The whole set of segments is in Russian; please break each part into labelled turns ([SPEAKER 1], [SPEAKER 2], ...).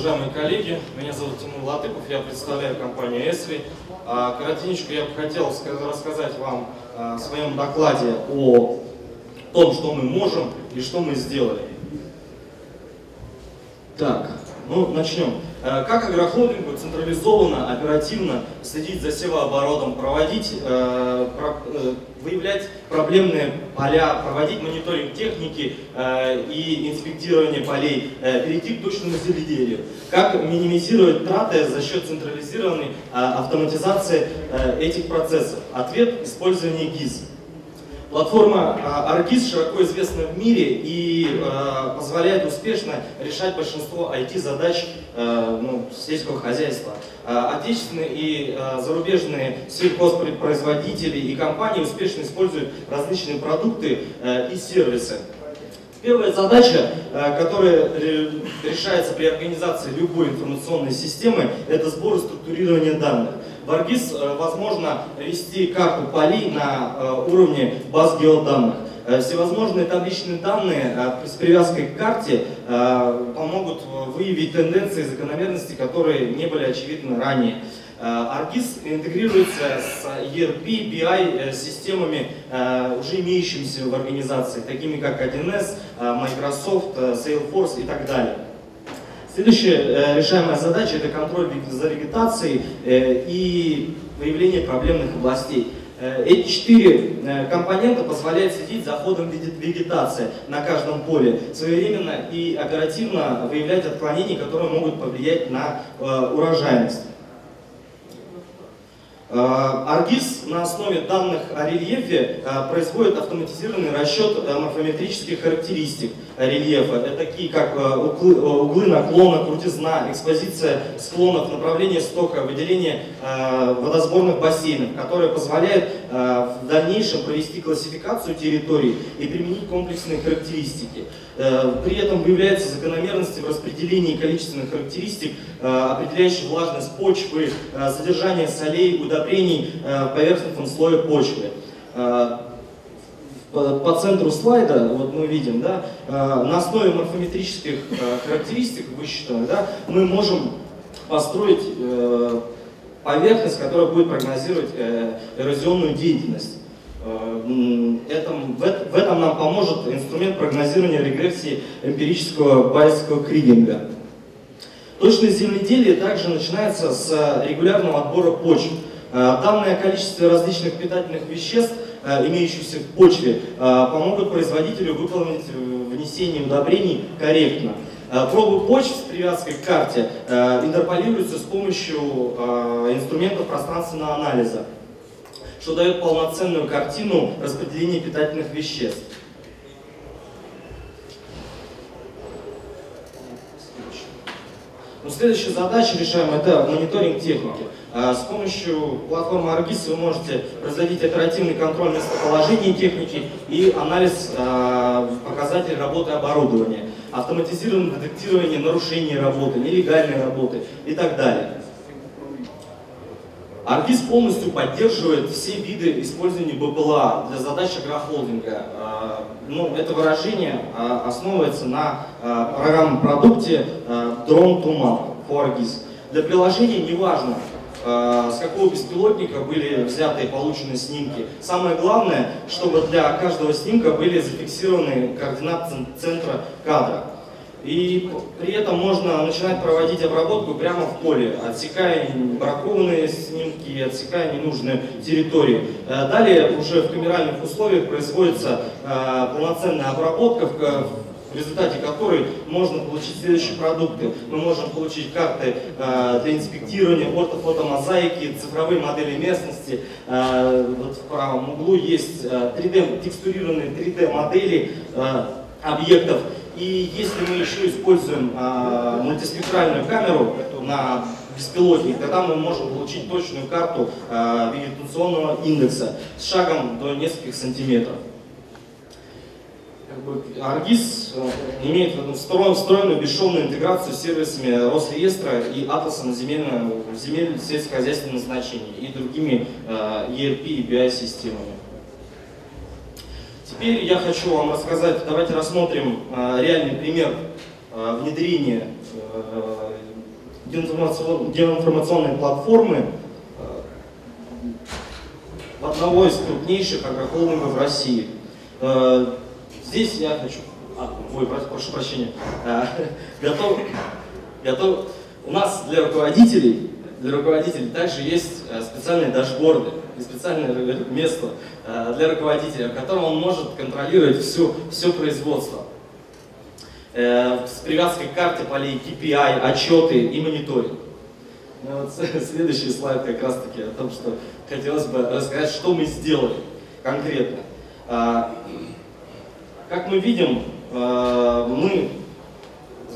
[SPEAKER 1] уважаемые коллеги. Меня зовут Тимур Латыпов, я представляю компанию ESRI. А, коротенько я бы хотел рассказать вам а, в своем докладе о том, что мы можем и что мы сделали. Так, ну начнем. Э, как агрохолдингу централизованно, оперативно следить за севооборотом, проводить, э, выявлять проблемные поля, проводить мониторинг техники и инспектирование полей, перейти к точному земледелию. Как минимизировать траты за счет централизированной автоматизации этих процессов? Ответ – использование ГИС. Платформа ArcGIS широко известна в мире и э, позволяет успешно решать большинство IT-задач э, ну, сельского хозяйства. Отечественные и зарубежные сельхозпроизводители и компании успешно используют различные продукты и сервисы. Первая задача, которая решается при организации любой информационной системы, это сбор и структурирование данных. В ArcGIS э, возможно вести карту полей на э, уровне баз геоданных. Э, всевозможные табличные данные с привязкой к карте помогут выявить тенденции и закономерности, которые не были очевидны ранее. ArcGIS интегрируется с ERP, BI системами, уже имеющимися в организации, такими как 1С, Microsoft, Salesforce и так далее. Следующая э, решаемая задача – это контроль за вегетацией э, и выявление проблемных областей. Э, эти четыре компонента позволяют следить за ходом вегетации на каждом поле, своевременно и оперативно выявлять отклонения, которые могут повлиять на урожайность. ArcGIS на основе данных о рельефе производит автоматизированный расчет морфометрических характеристик рельефа. Это такие как углы, углы наклона, крутизна, экспозиция склонов, направление стока, выделение водосборных бассейнов, которые позволяют в дальнейшем провести классификацию территорий и применить комплексные характеристики. При этом выявляются закономерности в распределении количественных характеристик, определяющих влажность почвы, содержание солей, удобрений, э, в поверхностном слое почвы. Э, по центру слайда, вот мы видим, да, э, на основе морфометрических характеристик высчитанных, да, мы можем построить поверхность, которая будет прогнозировать эрозионную деятельность. Этом, в, этом нам поможет инструмент прогнозирования регрессии эмпирического байского кригинга. Точное земледелие также начинается с регулярного отбора почв. Э, данное количество различных питательных веществ, э, имеющихся в почве, э, помогут производителю выполнить внесение удобрений корректно. Пробы почв с привязкой к карте интерполируются с помощью инструментов пространственного анализа, что дает полноценную картину распределения питательных веществ. Ну, следующая задача решаемая – это мониторинг техники. С помощью платформы ArcGIS вы можете производить оперативный контроль местоположения техники и анализ показателей работы оборудования, автоматизированное детектирование нарушений работы, нелегальной работы и так далее. ArcGIS полностью поддерживает все виды использования БПЛА для задач агрохолдинга. А, ну, это выражение основывается на программном продукте Drone to Map for ArcGIS. Для приложения неважно, с какого беспилотника были взяты и получены снимки. Самое главное, чтобы для каждого снимка были зафиксированы координаты центра кадра. И при этом можно начинать проводить обработку прямо в поле, отсекая бракованные снимки, отсекая ненужную территорию. Э, далее уже в камеральных условиях производится э, полноценная обработка в в результате которой можно получить следующие продукты. Мы можем получить карты э, для инспектирования, ортофотомозаики, цифровые модели местности. Э, вот в правом углу есть э, 3D, текстурированные 3D модели э, объектов. И если мы еще используем э, мультиспектральную камеру на беспилотник, тогда мы можем получить точную карту э, вегетационного индекса с шагом до нескольких сантиметров как бы ArcGIS э, имеет встроенную, бесшовную интеграцию с сервисами Росреестра и Атоса на земельное, земель сельскохозяйственного и другими э, ERP и BI-системами. Теперь я хочу вам рассказать, давайте рассмотрим э, реальный пример внедрения геоинформационной платформы в одного из крупнейших агрохолдингов России. Здесь я хочу... А, ой, прошу прощения. Готов, готов, у нас для руководителей, для руководителей также есть э, специальные дашборды и специальное место э, для руководителя, в котором он может контролировать все, все производство. С привязкой к карте полей, KPI, отчеты и мониторинг. Ну, вот следующий слайд как раз таки о том, что хотелось бы рассказать, что мы сделали конкретно. Как мы видим, мы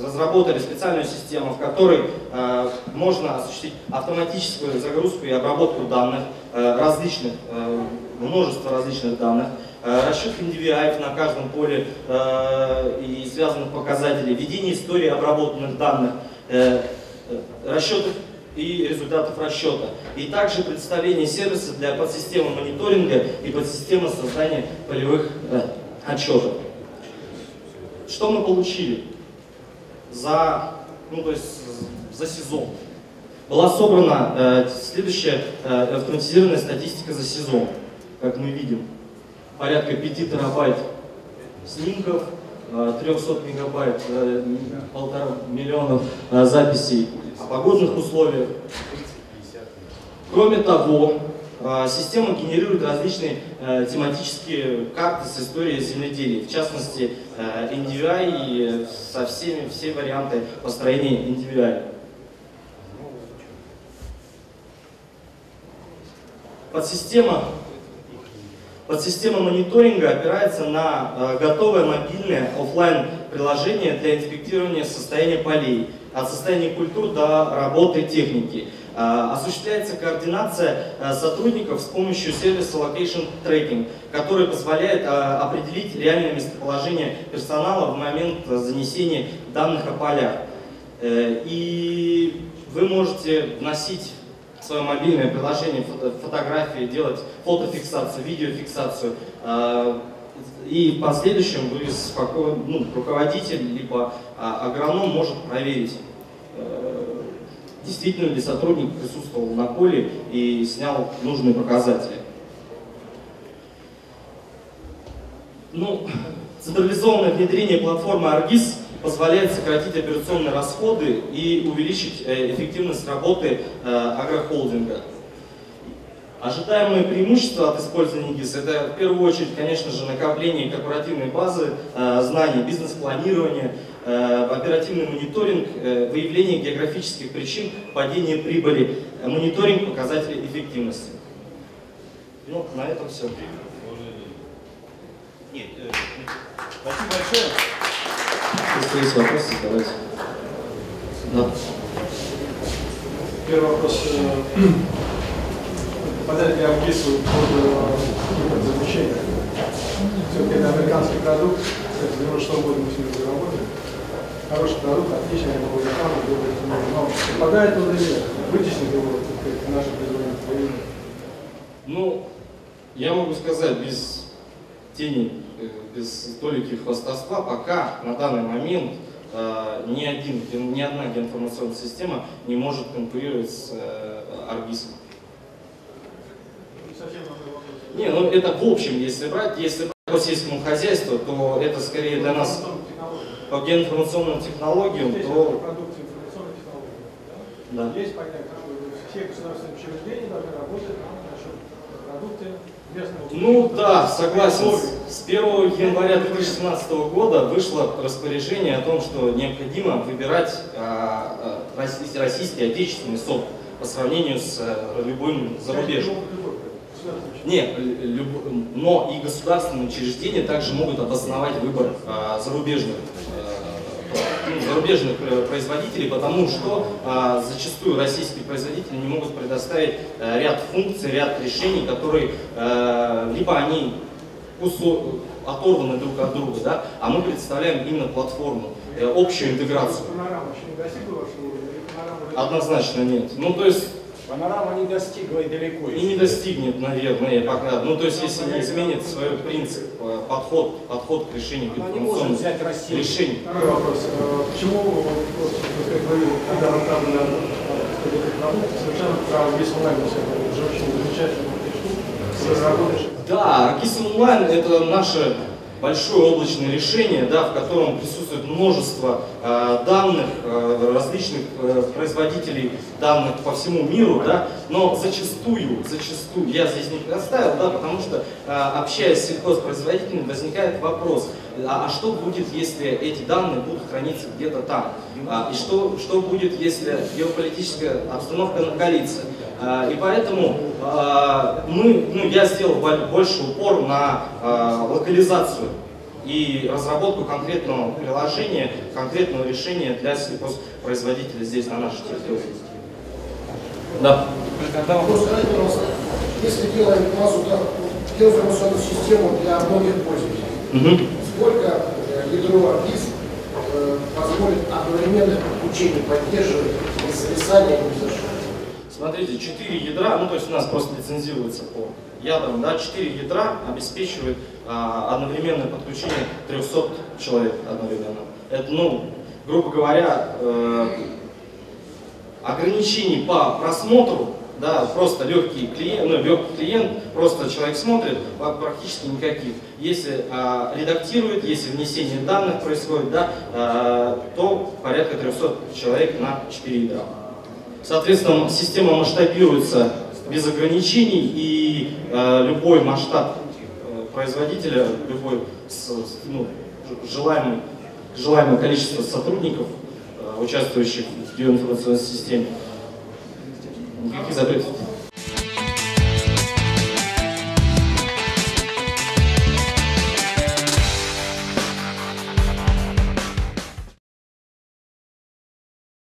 [SPEAKER 1] разработали специальную систему, в которой э, можно осуществить автоматическую загрузку и обработку данных, э, различных, э, множество различных данных, э, расчет NDVI на каждом поле э, и связанных показателей, ведение истории обработанных данных, э, э расчетов и результатов расчета. И также представление сервиса для подсистемы мониторинга и подсистемы создания полевых э, отчетов. Что мы получили? за, ну, то есть, за сезон. Была собрана э, следующая э, автоматизированная статистика за сезон, как мы видим. Порядка 5 терабайт снимков, э, 300 мегабайт, э, полтора миллионов э, записей о погодных условиях. Кроме того, система генерирует различные э, тематические карты с историей земледелия, в частности э, NDVI и со всеми, все варианты построения NDVI. Подсистема, подсистема мониторинга опирается на э, готовое мобильное офлайн приложение для инспектирования состояния полей, от состояния культур до работы техники. Э, осуществляется координация э, сотрудников с помощью сервиса Location Tracking, который позволяет э, определить реальное местоположение персонала в момент занесения данных о полях. И вы можете вносить свое мобильное приложение фотографии, делать фотофиксацию, видеофиксацию. И в последующем вы спокойно, ну, руководитель либо а, агроном может проверить действительно ли сотрудник присутствовал на поле и снял нужные показатели. Ну, централизованное внедрение платформы ARGIS позволяет сократить операционные расходы и увеличить э, эффективность работы э, агрохолдинга. Ожидаемые преимущества от использования ГИС – это в первую очередь, конечно же, накопление корпоративной базы, э, знаний, бизнес-планирования, оперативный мониторинг, э, выявление географических причин падения прибыли, мониторинг показателей эффективности. Ну, на этом все.
[SPEAKER 2] Нет, спасибо большое.
[SPEAKER 1] Если есть вопросы, давайте. Да.
[SPEAKER 3] Первый вопрос попадает ли Абгису под запрещение. Все-таки это американский продукт, кстати, 96 года мы с ним работали. Хороший продукт, отличный, его реклама, но попадает он или нет? Вытеснит его наше производство
[SPEAKER 1] Ну, я могу сказать без тени, э, без толики хвастовства, пока на данный момент э, ни, один, ни одна геоинформационная система не может конкурировать с э, Аргисом. Не, ну это в общем, если брать, если брать по сельскому хозяйству, то это скорее для нас по геоинформационным технологиям, то...
[SPEAKER 3] Да. Есть понятие, что все государственные учреждения должны работать на продукты
[SPEAKER 1] ну да, согласен. С 1 января 2017 года вышло распоряжение о том, что необходимо выбирать а, а, российский отечественный сорт по сравнению с а, любым зарубежным. Нет, люб... но и государственные учреждения также могут обосновать выбор э, зарубежных, э, ну, зарубежных э, производителей, потому что э, зачастую российские производители не могут предоставить э, ряд функций, ряд решений, которые э, либо они кусу... оторваны друг от друга, да, а мы представляем именно платформу, э, общую интеграцию. Однозначно нет. Ну, то есть
[SPEAKER 2] Панорама не достигла и далеко
[SPEAKER 1] И не достигнет, наверное, пока. Ну, то есть, если не изменит свой принцип, э, подход, подход к решению
[SPEAKER 2] Она не может взять Россию.
[SPEAKER 1] решений.
[SPEAKER 3] Второй вопрос. Э, Почему, вот, как говорил, когда направлена совершенно право весь онлайн уже очень замечательно.
[SPEAKER 1] Да, Аркис онлайн это наше большое облачное решение, да, в котором присутствует множество э, данных э, различных э, производителей данных по всему миру, да, но зачастую, зачастую, я здесь не представил, да, потому что э, общаясь с сельхозпроизводителями, возникает вопрос, а, а что будет, если эти данные будут храниться где-то там? А, и что, что будет, если геополитическая обстановка накалится? А, И поэтому а, мы, ну, я сделал бо- больше упор на а, локализацию и разработку конкретного приложения, конкретного решения для сельхозпроизводителя здесь, на нашей территории. Да.
[SPEAKER 2] Тогда вопрос.
[SPEAKER 4] Пожалуйста, если делаем базу, да, информационную систему для многих пользователей,
[SPEAKER 1] Мгм.
[SPEAKER 4] Ядро АРКИС э, позволит одновременное подключение поддерживать без зависания и без?
[SPEAKER 1] Смотрите, 4 ядра, ну то есть у нас просто лицензируется по ядрам, да, 4 ядра обеспечивают а, одновременное подключение 300 человек одновременно. Это, ну, грубо говоря, э, ограничений по просмотру, да, просто легкий клиент, ну, легкий клиент, просто человек смотрит, а практически никаких. Если а, редактирует, если внесение данных происходит, да, а, то порядка 300 человек на 4 ядра. Соответственно, система масштабируется без ограничений, и э, любой масштаб э, производителя, любой с- ну, желаемый, желаемое количество сотрудников, э, участвующих в геоинформационной системе, никаких запретов